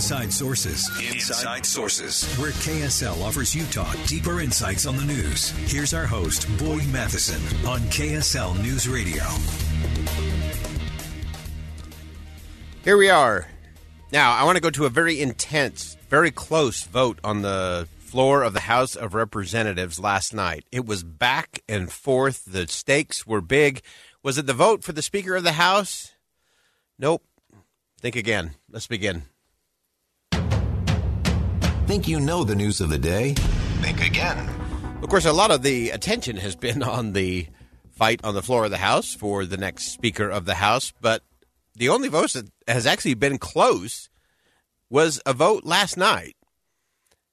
Inside Sources. Inside Sources, where KSL offers Utah deeper insights on the news. Here's our host, Boyd Matheson, on KSL News Radio. Here we are. Now, I want to go to a very intense, very close vote on the floor of the House of Representatives last night. It was back and forth. The stakes were big. Was it the vote for the Speaker of the House? Nope. Think again. Let's begin. Think you know the news of the day? Think again. Of course, a lot of the attention has been on the fight on the floor of the House for the next Speaker of the House, but the only vote that has actually been close was a vote last night.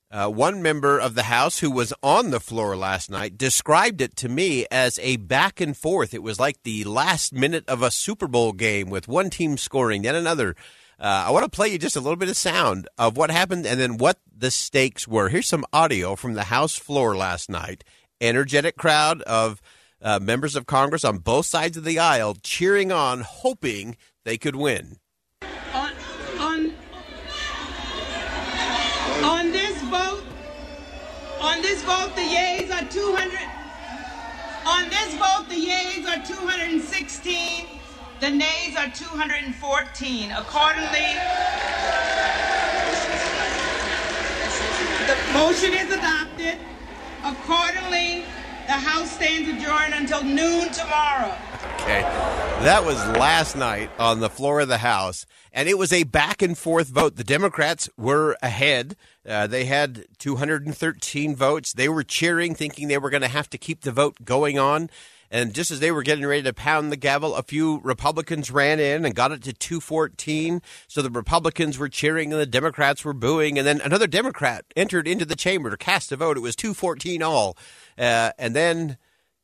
Uh, one member of the House who was on the floor last night described it to me as a back and forth. It was like the last minute of a Super Bowl game with one team scoring, then another. Uh, I want to play you just a little bit of sound of what happened and then what the stakes were. Here's some audio from the House floor last night. Energetic crowd of uh, members of Congress on both sides of the aisle cheering on, hoping they could win. On, on, on this vote, on this vote, the yeas are 200. On this vote, the yeas are 216. The nays are 214. Accordingly, the motion is adopted. Accordingly, the House stands adjourned until noon tomorrow. Okay. That was last night on the floor of the House, and it was a back and forth vote. The Democrats were ahead. Uh, they had 213 votes. They were cheering, thinking they were going to have to keep the vote going on. And just as they were getting ready to pound the gavel, a few Republicans ran in and got it to 214. So the Republicans were cheering and the Democrats were booing. And then another Democrat entered into the chamber to cast a vote. It was 214 all. Uh, and then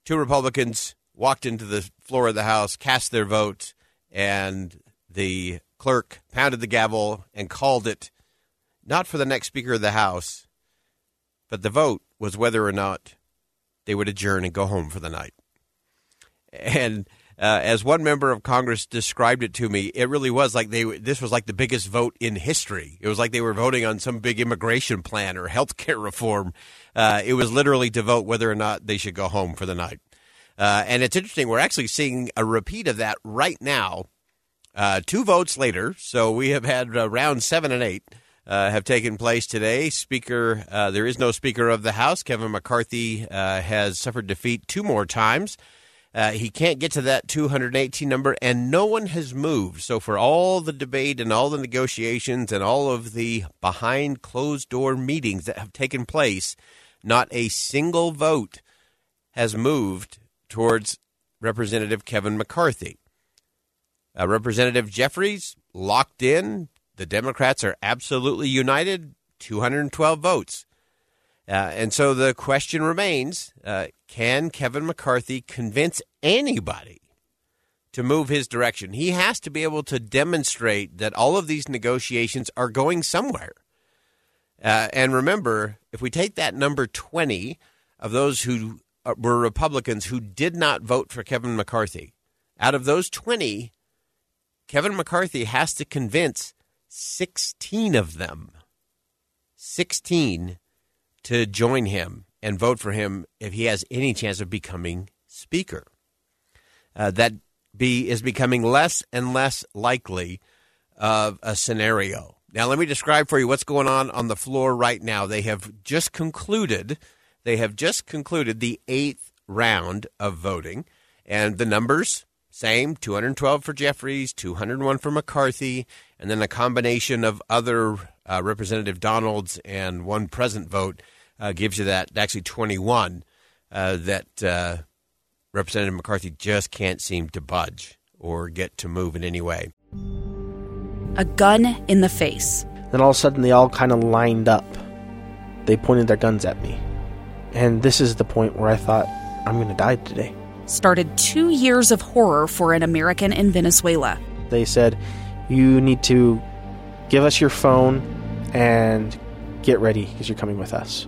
two Republicans walked into the floor of the House, cast their vote, and the clerk pounded the gavel and called it not for the next Speaker of the House, but the vote was whether or not they would adjourn and go home for the night. And uh, as one member of Congress described it to me, it really was like they this was like the biggest vote in history. It was like they were voting on some big immigration plan or health care reform. Uh, it was literally to vote whether or not they should go home for the night. Uh, and it's interesting, we're actually seeing a repeat of that right now, uh, two votes later. So we have had uh, round seven and eight uh, have taken place today. Speaker, uh, there is no Speaker of the House. Kevin McCarthy uh, has suffered defeat two more times. He can't get to that 218 number, and no one has moved. So, for all the debate and all the negotiations and all of the behind closed door meetings that have taken place, not a single vote has moved towards Representative Kevin McCarthy. Uh, Representative Jeffries locked in. The Democrats are absolutely united, 212 votes. Uh, and so the question remains uh, can Kevin McCarthy convince anybody to move his direction? He has to be able to demonstrate that all of these negotiations are going somewhere. Uh, and remember, if we take that number 20 of those who uh, were Republicans who did not vote for Kevin McCarthy. Out of those 20, Kevin McCarthy has to convince 16 of them, 16 to join him and vote for him if he has any chance of becoming Speaker. Uh, that be is becoming less and less likely of a scenario. Now, let me describe for you what's going on on the floor right now. They have just concluded. They have just concluded the eighth round of voting, and the numbers same 212 for Jeffries, 201 for McCarthy, and then a combination of other uh, Representative Donalds and one present vote gives you that actually 21 uh, that uh, Representative McCarthy just can't seem to budge or get to move in any way. A gun in the face. Then all of a sudden, they all kind of lined up. They pointed their guns at me. And this is the point where I thought, I'm going to die today. Started two years of horror for an American in Venezuela. They said, You need to give us your phone and get ready because you're coming with us.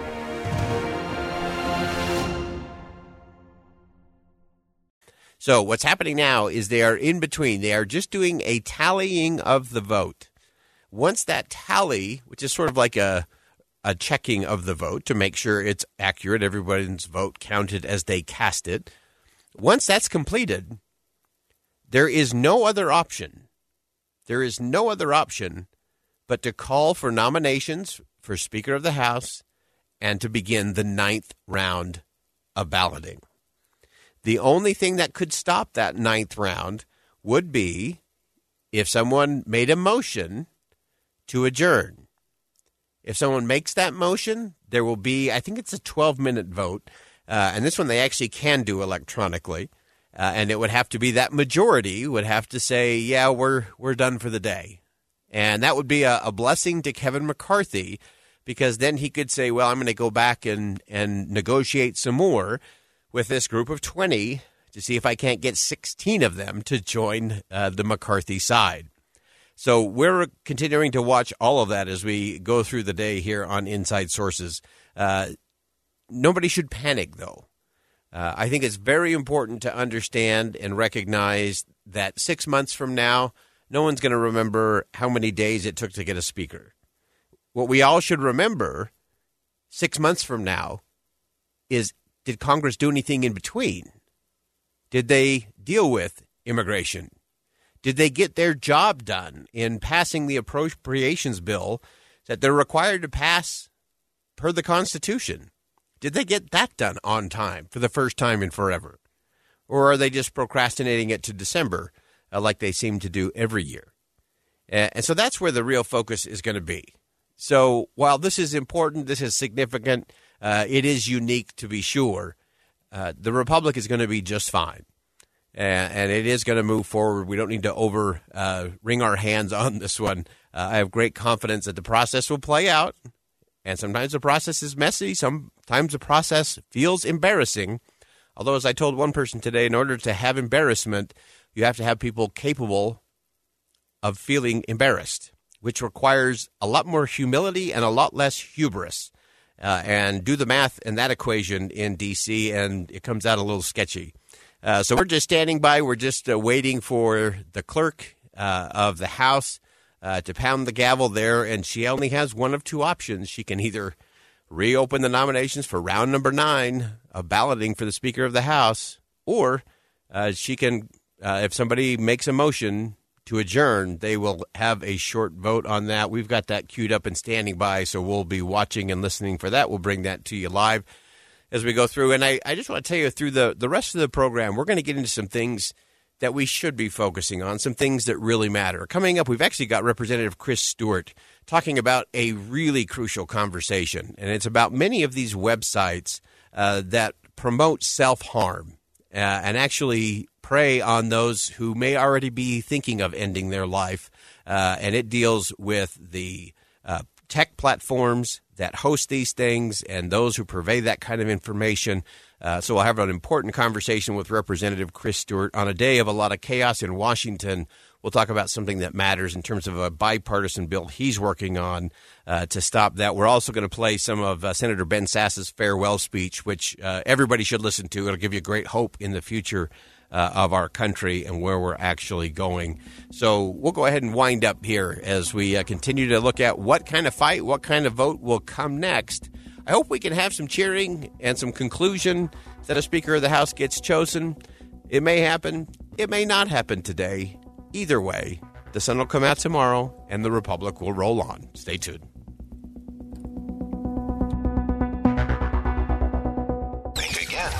So, what's happening now is they are in between. They are just doing a tallying of the vote. Once that tally, which is sort of like a a checking of the vote to make sure it's accurate, everybody's vote counted as they cast it. Once that's completed, there is no other option. There is no other option but to call for nominations for Speaker of the House and to begin the ninth round of balloting. The only thing that could stop that ninth round would be if someone made a motion to adjourn. If someone makes that motion, there will be, I think it's a 12 minute vote. Uh, and this one they actually can do electronically. Uh, and it would have to be that majority would have to say, yeah, we're, we're done for the day. And that would be a, a blessing to Kevin McCarthy because then he could say, well, I'm going to go back and, and negotiate some more with this group of 20 to see if I can't get 16 of them to join uh, the McCarthy side. So we're continuing to watch all of that as we go through the day here on Inside Sources. Uh, nobody should panic, though. Uh, I think it's very important to understand and recognize that six months from now, no one's going to remember how many days it took to get a speaker. What we all should remember six months from now is did Congress do anything in between? Did they deal with immigration? Did they get their job done in passing the appropriations bill that they're required to pass per the Constitution? Did they get that done on time for the first time in forever? Or are they just procrastinating it to December uh, like they seem to do every year? And so that's where the real focus is going to be. So while this is important, this is significant, uh, it is unique to be sure. Uh, the Republic is going to be just fine. And, and it is going to move forward. We don't need to over uh, wring our hands on this one. Uh, I have great confidence that the process will play out. And sometimes the process is messy. Sometimes the process feels embarrassing. Although, as I told one person today, in order to have embarrassment, you have to have people capable of feeling embarrassed, which requires a lot more humility and a lot less hubris uh, and do the math in that equation in D.C., and it comes out a little sketchy. Uh, so we're just standing by. We're just uh, waiting for the clerk uh, of the House uh, to pound the gavel there, and she only has one of two options. She can either reopen the nominations for round number nine of balloting for the Speaker of the House, or uh, she can, if somebody makes a motion to adjourn, they will have a short vote on that. We've got that queued up and standing by, so we'll be watching and listening for that. We'll bring that to you live as we go through. And I, I just want to tell you through the, the rest of the program, we're going to get into some things that we should be focusing on, some things that really matter. Coming up, we've actually got Representative Chris Stewart talking about a really crucial conversation, and it's about many of these websites uh, that promote self harm uh, and actually prey on those who may already be thinking of ending their life. Uh, and it deals with the uh, tech platforms that host these things and those who purvey that kind of information. Uh, so we'll have an important conversation with Representative Chris Stewart on a day of a lot of chaos in Washington. We'll talk about something that matters in terms of a bipartisan bill he's working on uh, to stop that. We're also going to play some of uh, Senator Ben Sasse's farewell speech, which uh, everybody should listen to. It'll give you great hope in the future uh, of our country and where we're actually going. So we'll go ahead and wind up here as we uh, continue to look at what kind of fight, what kind of vote will come next. I hope we can have some cheering and some conclusion that a Speaker of the House gets chosen. It may happen, it may not happen today. Either way, the sun will come out tomorrow and the Republic will roll on. Stay tuned.